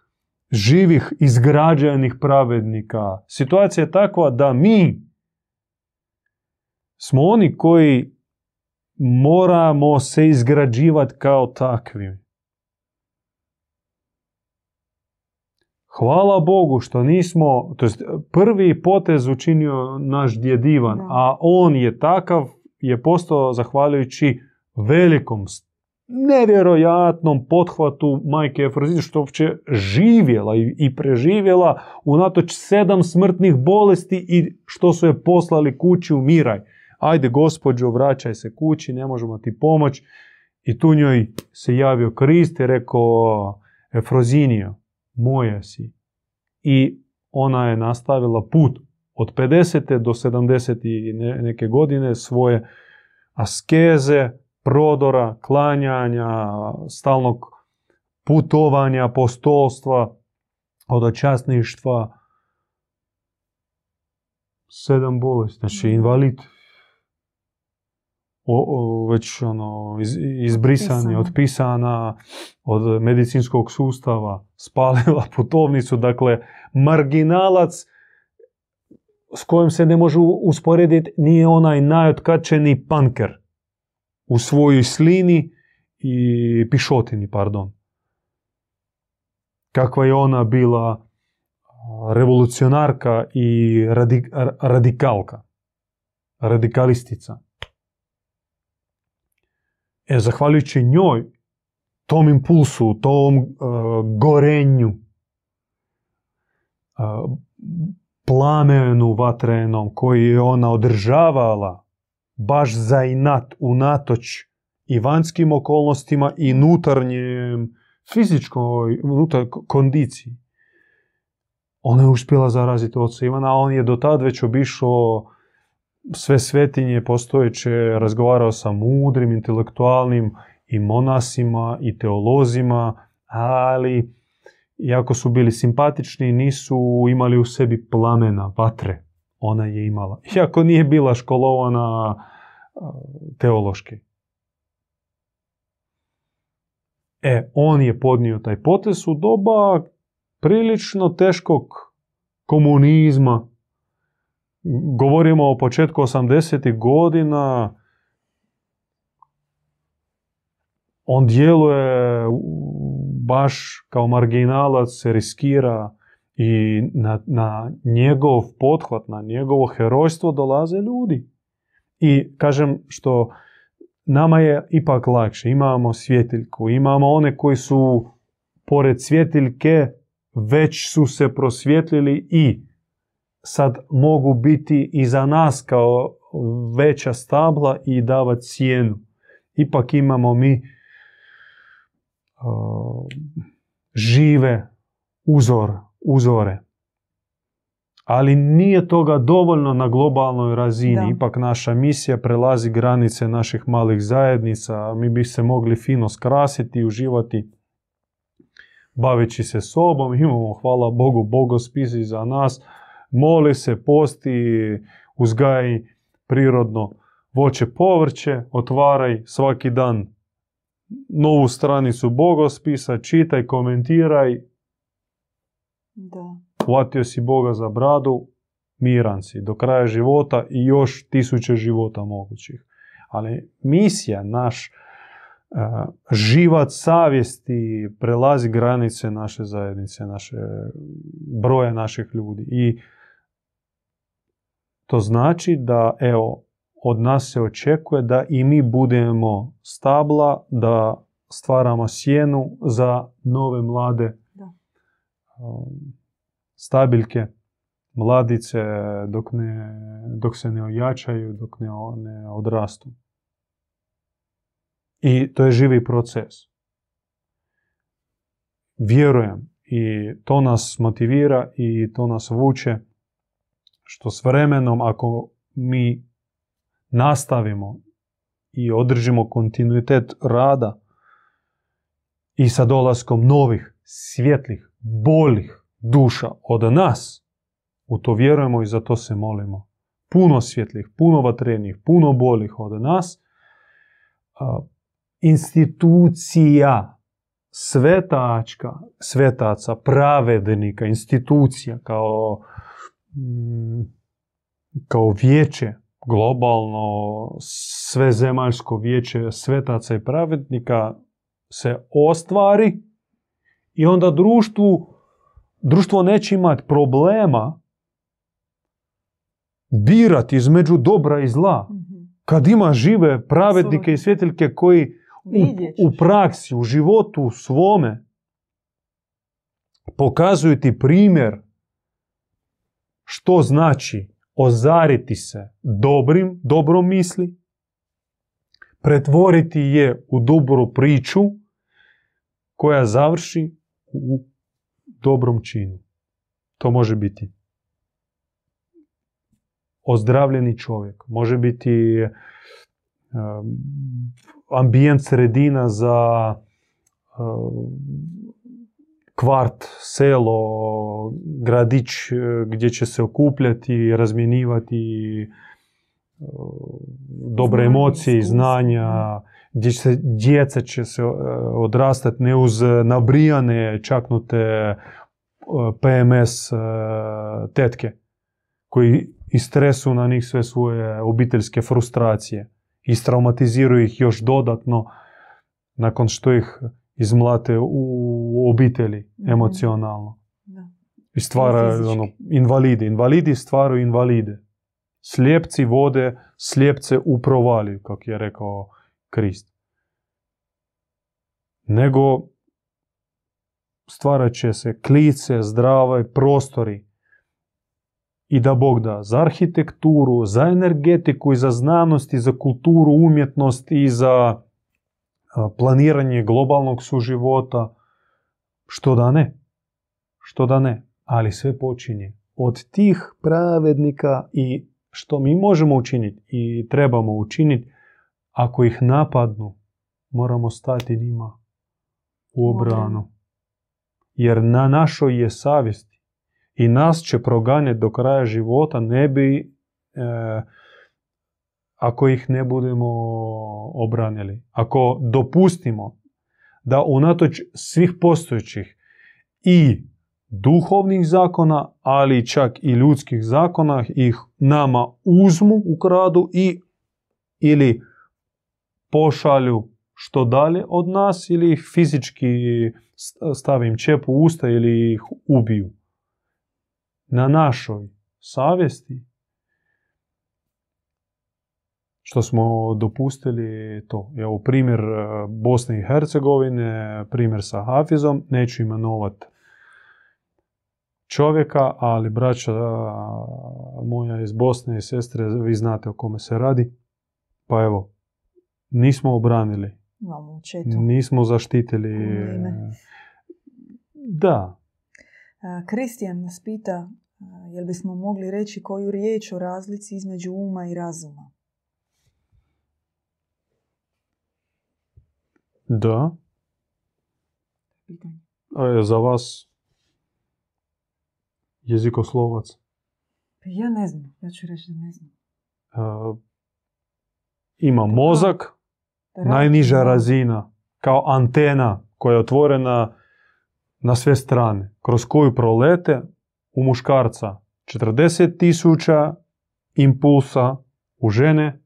živih, izgrađenih pravednika. Situacija je takva da mi smo oni koji moramo se izgrađivati kao takvi. Hvala Bogu što nismo, to jest prvi potez učinio naš djed Ivan, a on je takav, je postao zahvaljujući velikom nevjerojatnom pothvatu majke Efrozine što uopće živjela i, i preživjela unatoč sedam smrtnih bolesti i što su je poslali kući umiraj. Ajde gospođo, vraćaj se kući, ne možemo ti pomoć. I tu njoj se javio Krist i rekao Efrozinio, moja si. I ona je nastavila put od 50. do 70. neke godine svoje askeze, prodora, klanjanja, stalnog putovanja, postolstva, odočasništva, sedam bolesti, znači invalid, o, već ono, iz, izbrisani, otpisana od medicinskog sustava, spalila <laughs> putovnicu, dakle, marginalac s kojim se ne može usporediti nije onaj najotkačeni panker u svojoj slini i pišotini, pardon. Kakva je ona bila revolucionarka i radikalka, radikalistica. E, zahvaljujući njoj, tom impulsu, tom uh, gorenju, uh, plamenu vatrenom koji je ona održavala baš za inat, unatoč i vanjskim okolnostima i unutarnjem fizičkoj unutar kondiciji. Ona je uspjela zaraziti oca Ivana, a on je do tad već obišao sve svetinje postojeće, razgovarao sa mudrim, intelektualnim i monasima i teolozima, ali iako su bili simpatični, nisu imali u sebi plamena, vatre. Ona je imala. <laughs> Iako nije bila školovana teološki. E, on je podnio taj potes u doba prilično teškog komunizma. Govorimo o početku 80. godina. On djeluje baš kao marginalac se riskira i na, na njegov pothvat, na njegovo herojstvo dolaze ljudi. I kažem što nama je ipak lakše. Imamo svjetiljku, imamo one koji su pored svjetiljke već su se prosvjetlili i sad mogu biti i za nas kao veća stabla i davati cijenu. Ipak imamo mi žive uzor, uzore. Ali nije toga dovoljno na globalnoj razini. Ipak naša misija prelazi granice naših malih zajednica. Mi bi se mogli fino skrasiti i uživati baveći se sobom. Imamo, hvala Bogu, bogospisi za nas. Moli se, posti, uzgaji prirodno voće povrće, otvaraj svaki dan novu stranicu bogospisa, čitaj, komentiraj. Da. Platio si Boga za bradu, miran si do kraja života i još tisuće života mogućih. Ali misija, naš uh, živat savjesti prelazi granice naše zajednice, naše broja naših ljudi. I to znači da, evo, od nas se očekuje da i mi budemo stabla, da stvaramo sjenu za nove mlade da. Um, stabiljke, mladice dok, ne, dok se ne ojačaju, dok ne, ne odrastu. I to je živi proces. Vjerujem i to nas motivira i to nas vuče što s vremenom ako mi nastavimo i održimo kontinuitet rada i sa dolaskom novih, svjetlih, boljih duša od nas, u to vjerujemo i za to se molimo. Puno svjetlih, puno vatrenih, puno boljih od nas. Institucija svetačka, svetaca, pravednika, institucija kao, kao vijeće globalno zemaljsko vijeće svetaca i pravednika se ostvari i onda društvu, društvo neće imati problema birati između dobra i zla. Mhm. Kad ima žive pravednike i svjetiljke koji u, u praksi, u životu svome pokazuju ti primjer što znači ozariti se dobrim, dobrom misli, pretvoriti je u dobru priču koja završi u dobrom činu. To može biti ozdravljeni čovjek, može biti um, ambijent sredina za um, kvart, selo, gradić gdje će se okupljati, razmjenjivati dobre emocije znanja, gdje se, djeca će se odrastati ne uz nabrijane, čaknute PMS tetke koji istresu na njih sve svoje obiteljske frustracije i traumatiziraju ih još dodatno nakon što ih izmlate u obitelji Mhm. emocionalno. Da. I stvara ono, invalide. Invalidi stvaraju invalide. Slijepci vode slijepce u provaliju, kako je rekao Krist. Nego stvarat će se klice, zdrave prostori. I da Bog da za arhitekturu, za energetiku i za znanost i za kulturu, umjetnost i za planiranje globalnog suživota. Što da ne? Što da ne? Ali sve počinje od tih pravednika i što mi možemo učiniti i trebamo učiniti, ako ih napadnu, moramo stati njima u obranu. Jer na našoj je savjesti i nas će proganjati do kraja života ne bi e, ako ih ne budemo obranili. Ako dopustimo da unatoč svih postojećih i duhovnih zakona, ali čak i ljudskih zakona ih nama uzmu, ukradu i ili pošalju što dalje od nas ili ih fizički stavim čep u usta ili ih ubiju. Na našoj savjesti što smo dopustili to. Evo primjer e, Bosne i Hercegovine, primjer sa Hafizom, neću imenovat čovjeka, ali braća e, moja iz Bosne i sestre, vi znate o kome se radi. Pa evo, nismo obranili, nismo zaštitili. Ime. Da, Kristijan nas pita jel bismo mogli reći koju riječ o razlici između uma i razuma. Pitanje. A je za vas jezikoslovac. Pa ja ne znam, ja ću reći da ne znam. ima mozak, Da najniža razina, kao antena koja je otvorena na sve strane, kroz koju prolete u muškarca 40 tisuća impulsa, u žene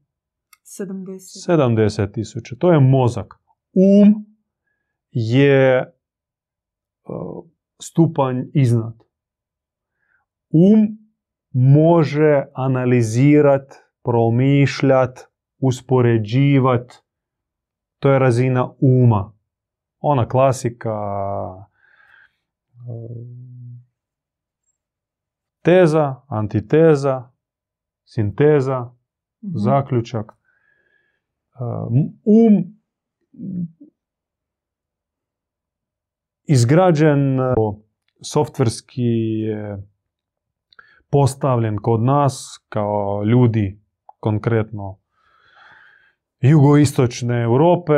70. 70 tisuća. To je mozak. Um je uh, stupanj iznad. Um može analizirat, promišljat, uspoređivat. To je razina uma. Ona klasika uh, teza, antiteza, sinteza, Mhm. zaključak. Uh, Um izgrađen uh, softverski je postavljen kod nas kao ljudi konkretno jugoistočne Europe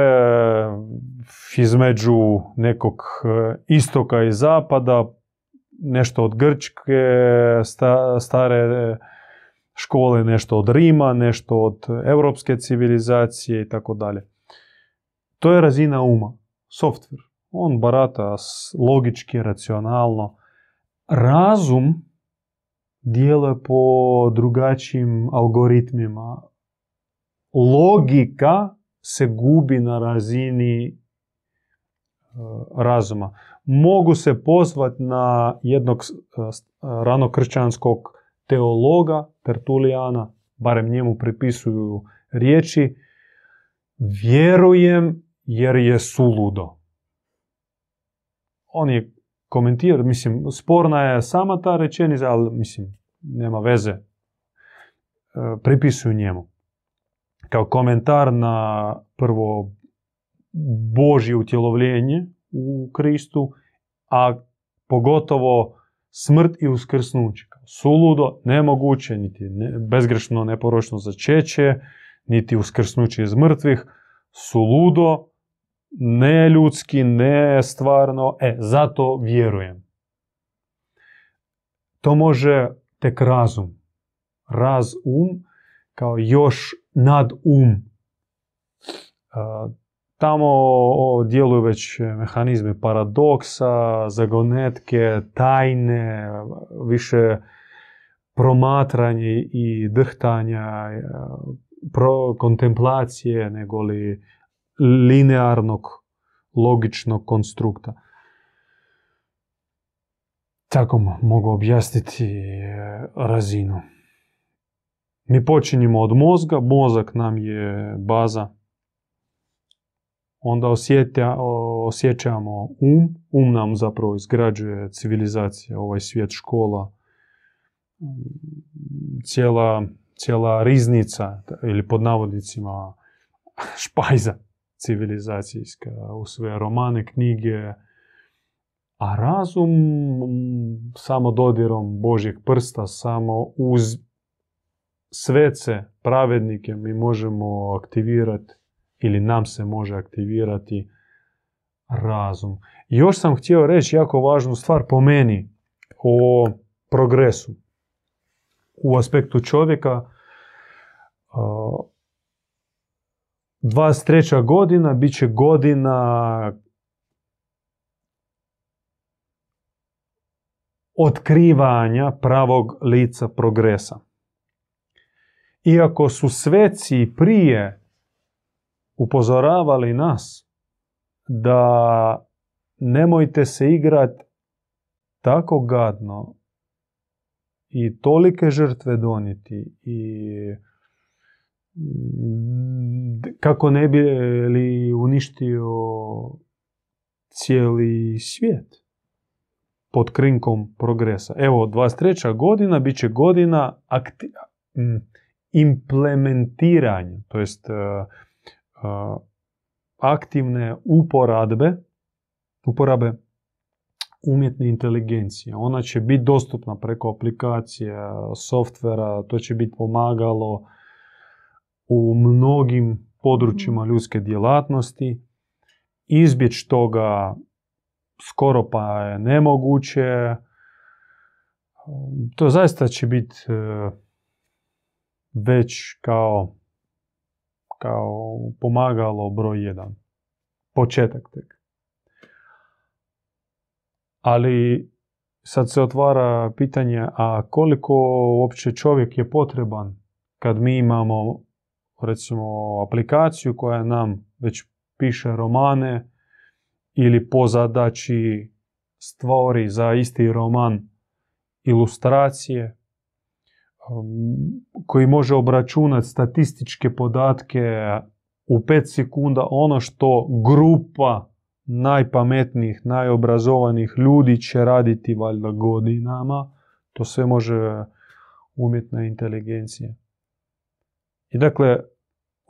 između nekog uh, istoka i zapada nešto od Grčke sta- stare škole, nešto od Rima, nešto od europske civilizacije i tako dalje. To je razina uma, software. On barata logički, racionalno. Razum djeluje po drugačijim algoritmima. Logika se gubi na razini e, razuma. Mogu se pozvati na jednog s- s- ranokršćanskog teologa, Tertulijana, barem njemu pripisuju riječi, vjerujem jer je suludo. On je komentirao, mislim, sporna je sama ta rečenica, ali mislim, nema veze. E, pripisuju njemu. Kao komentar na prvo Božje utjelovljenje u Kristu, a pogotovo smrt i uskrsnuće. Suludo, nemoguće, niti ne, bezgrešno, neporočno začeće, niti uskrsnuće iz mrtvih, suludo, ne ljudski, ne stvarno, e, zato vjerujem. To može tek razum. Razum kao još nad um. Tamo djeluju već mehanizmi paradoksa, zagonetke, tajne, više promatranje i drhtanja, pro, kontemplacije, nego li linearnog, logičnog konstrukta. Tako mogu objasniti e, razinu. Mi počinjemo od mozga, mozak nam je baza. Onda osjetja, osjećamo um, um nam zapravo izgrađuje civilizacija, ovaj svijet škola, cijela, cijela riznica ili pod navodnicima špajza civilizacijska, u sve romane, knjige, a razum samo dodirom Božjeg prsta, samo uz svece, pravednike mi možemo aktivirati ili nam se može aktivirati razum. još sam htio reći jako važnu stvar po meni o progresu. U aspektu čovjeka 23. godina bit će godina otkrivanja pravog lica progresa. Iako su sveci prije upozoravali nas da nemojte se igrati tako gadno i tolike žrtve doniti i kako ne bi li uništio cijeli svijet pod krinkom progresa. Evo, 23. godina bit će godina akti- implementiranja, to jest uh, uh, aktivne uporabe, uporabe umjetne inteligencije. Ona će biti dostupna preko aplikacija, softvera, to će biti pomagalo u mnogim područjima ljudske djelatnosti. Izbjeći toga skoro pa je nemoguće. To zaista će biti e, već kao, kao pomagalo broj jedan. Početak tek. Ali sad se otvara pitanje, a koliko uopće čovjek je potreban kad mi imamo recimo aplikaciju koja nam već piše romane ili po zadaći stvori za isti roman ilustracije um, koji može obračunati statističke podatke u 5 sekunda ono što grupa najpametnijih, najobrazovanih ljudi će raditi valjda godinama. To sve može umjetna inteligencija. I dakle,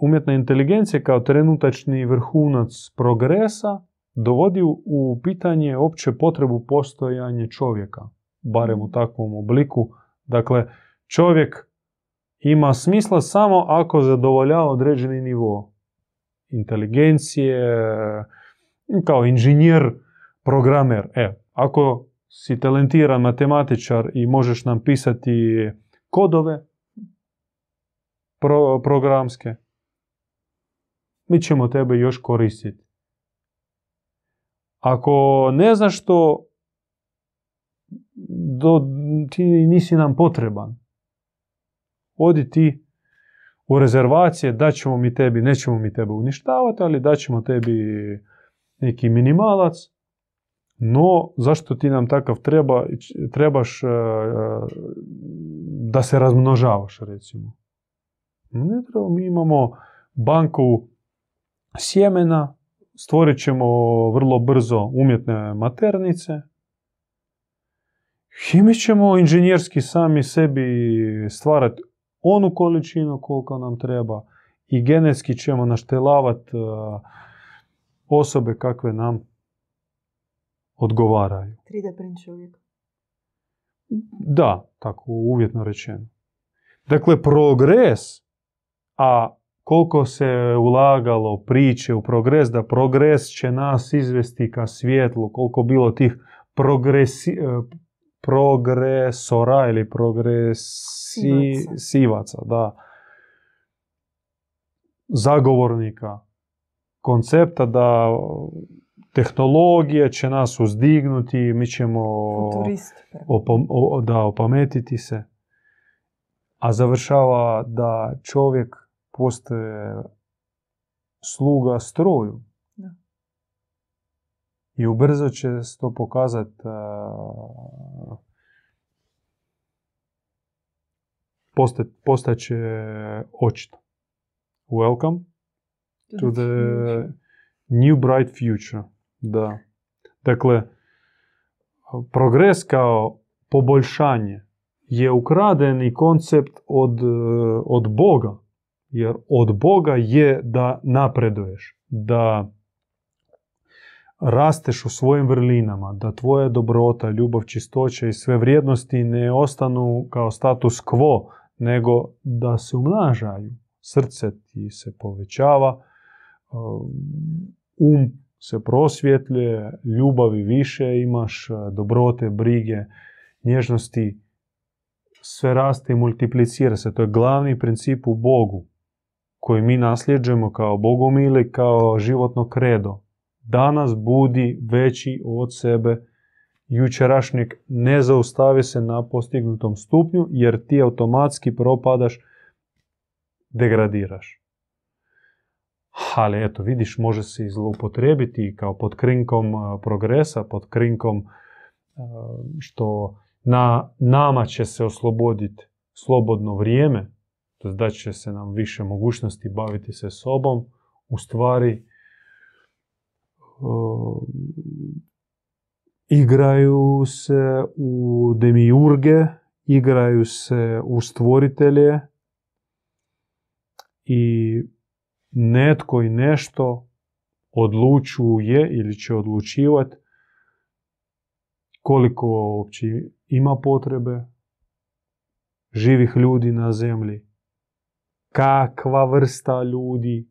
umjetna inteligencija kao trenutačni vrhunac progresa dovodi u pitanje opće potrebu postojanja čovjeka, barem u takvom obliku. Dakle, čovjek ima smisla samo ako zadovoljava određeni nivo inteligencije, kao inženjer, programer. E, ako si talentiran matematičar i možeš nam pisati kodove, pro, programske, mi ćemo tebe još koristiti. Ako ne znaš što, do, ti nisi nam potreban. Odi ti u rezervacije, daćemo mi tebi, nećemo mi tebe uništavati, ali daćemo tebi neki minimalac, no zašto ti nam takav treba, trebaš uh, da se razmnožavaš recimo. Ne treba, mi imamo banku sjemena, stvorit ćemo vrlo brzo umjetne maternice i mi ćemo inženjerski sami sebi stvarati onu količinu koliko nam treba i genetski ćemo naštelavati osobe kakve nam odgovaraju. 3D print čovjek. Da, tako uvjetno rečeno. Dakle, progres, a koliko se ulagalo priče u progres, da progres će nas izvesti ka svijetlu, koliko bilo tih progresi, e, progresora ili progresivaca, da, zagovornika koncepta da tehnologija će nas uzdignuti, mi ćemo da opametiti se. A završava da čovjek postaje sluga stroju. Da. I ubrzo će se to pokazati postaće očito. Welcome to the new bright future. Da. Dakle, progres kao poboljšanje je ukradeni koncept od, od Boga. Jer od Boga je da napreduješ, da rasteš u svojim vrlinama, da tvoja dobrota, ljubav, čistoća i sve vrijednosti ne ostanu kao status quo, nego da se umnažaju. Srce ti se povećava, um se prosvjetljuje, ljubavi više imaš, dobrote, brige, nježnosti, sve raste i multiplicira se. To je glavni princip u Bogu koji mi nasljeđujemo kao bogomili, kao životno kredo. Danas budi veći od sebe jučerašnjeg, ne zaustavi se na postignutom stupnju, jer ti automatski propadaš, degradiraš. Ali eto, vidiš, može se zloupotrebiti kao pod krinkom progresa, pod krinkom što na nama će se osloboditi slobodno vrijeme, to da će se nam više mogućnosti baviti se sobom, u stvari igraju se u demiurge, igraju se u stvoritelje i netko i nešto odlučuje ili će odlučivati koliko uopće ima potrebe živih ljudi na zemlji, kakva vrsta ljudi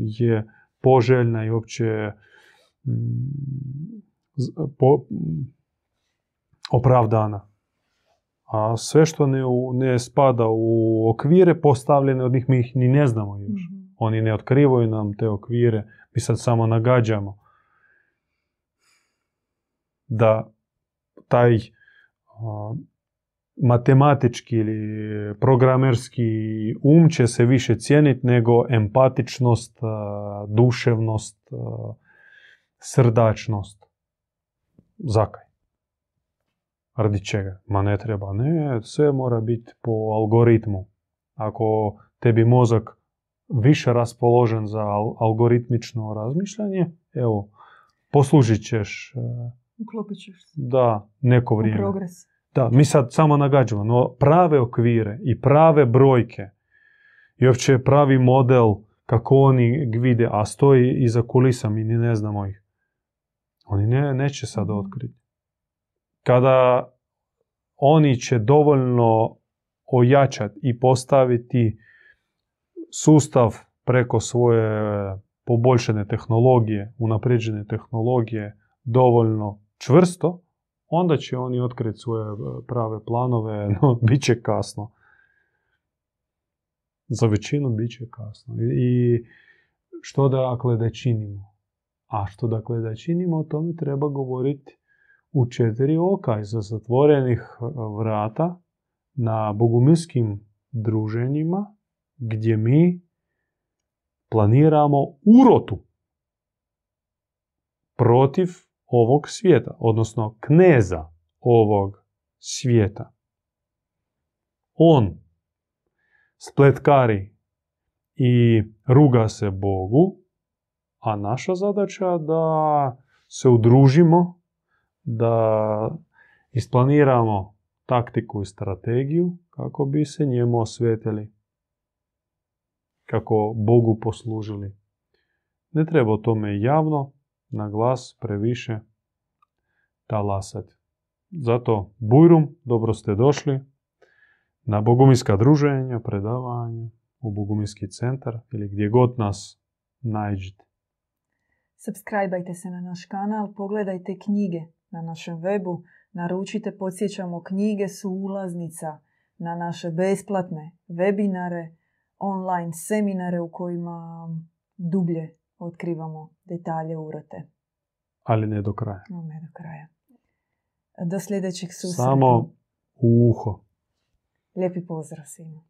je poželjna i uopće mm, opravdana. A sve što ne, ne spada u okvire postavljene, od njih mi ih ni ne znamo još. Mhm. Oni ne otkrivaju nam te okvire, mi sad samo nagađamo. Da taj matematički ili programerski um će se više cijeniti nego empatičnost, duševnost, srdačnost. Zakaj? Radi čega? Ma ne treba. Ne, sve mora biti po algoritmu. Ako tebi mozak više raspoložen za algoritmično razmišljanje, evo, poslužit ćeš... E, Uklopit ćeš Da, neko vrijeme. progres. Da, mi sad samo nagađamo, no prave okvire i prave brojke i uopće pravi model kako oni vide, a stoji iza kulisa, mi ne znamo ih. Oni ne, neće sad otkriti kada oni će dovoljno ojačati i postaviti sustav preko svoje poboljšane tehnologije, unapređene tehnologije dovoljno čvrsto, onda će oni otkriti svoje prave planove, <laughs> no bit će kasno. Za većinu bit će kasno. I što dakle da činimo? A što dakle da činimo, o tome treba govoriti u četiri oka iza zatvorenih e, vrata na bogumilskim druženjima gdje mi planiramo urotu protiv ovog svijeta, odnosno kneza ovog svijeta. On spletkari i ruga se Bogu, a naša zadaća da se udružimo, da isplaniramo taktiku i strategiju kako bi se njemu osvetili, kako Bogu poslužili. Ne treba o tome javno, na glas, previše talasati. Zato Bujrum, dobro ste došli na boguminska druženja, predavanja, u Boguminski centar ili gdje god nas nađete. Subscribeajte se na naš kanal, pogledajte knjige na našem webu, naručite, podsjećamo, knjige su ulaznica na naše besplatne webinare, online seminare u kojima dublje otkrivamo detalje urote. Ali ne do kraja. No, ne do kraja. Do sljedećeg susreta. Samo u uho. Lijepi pozdrav svima.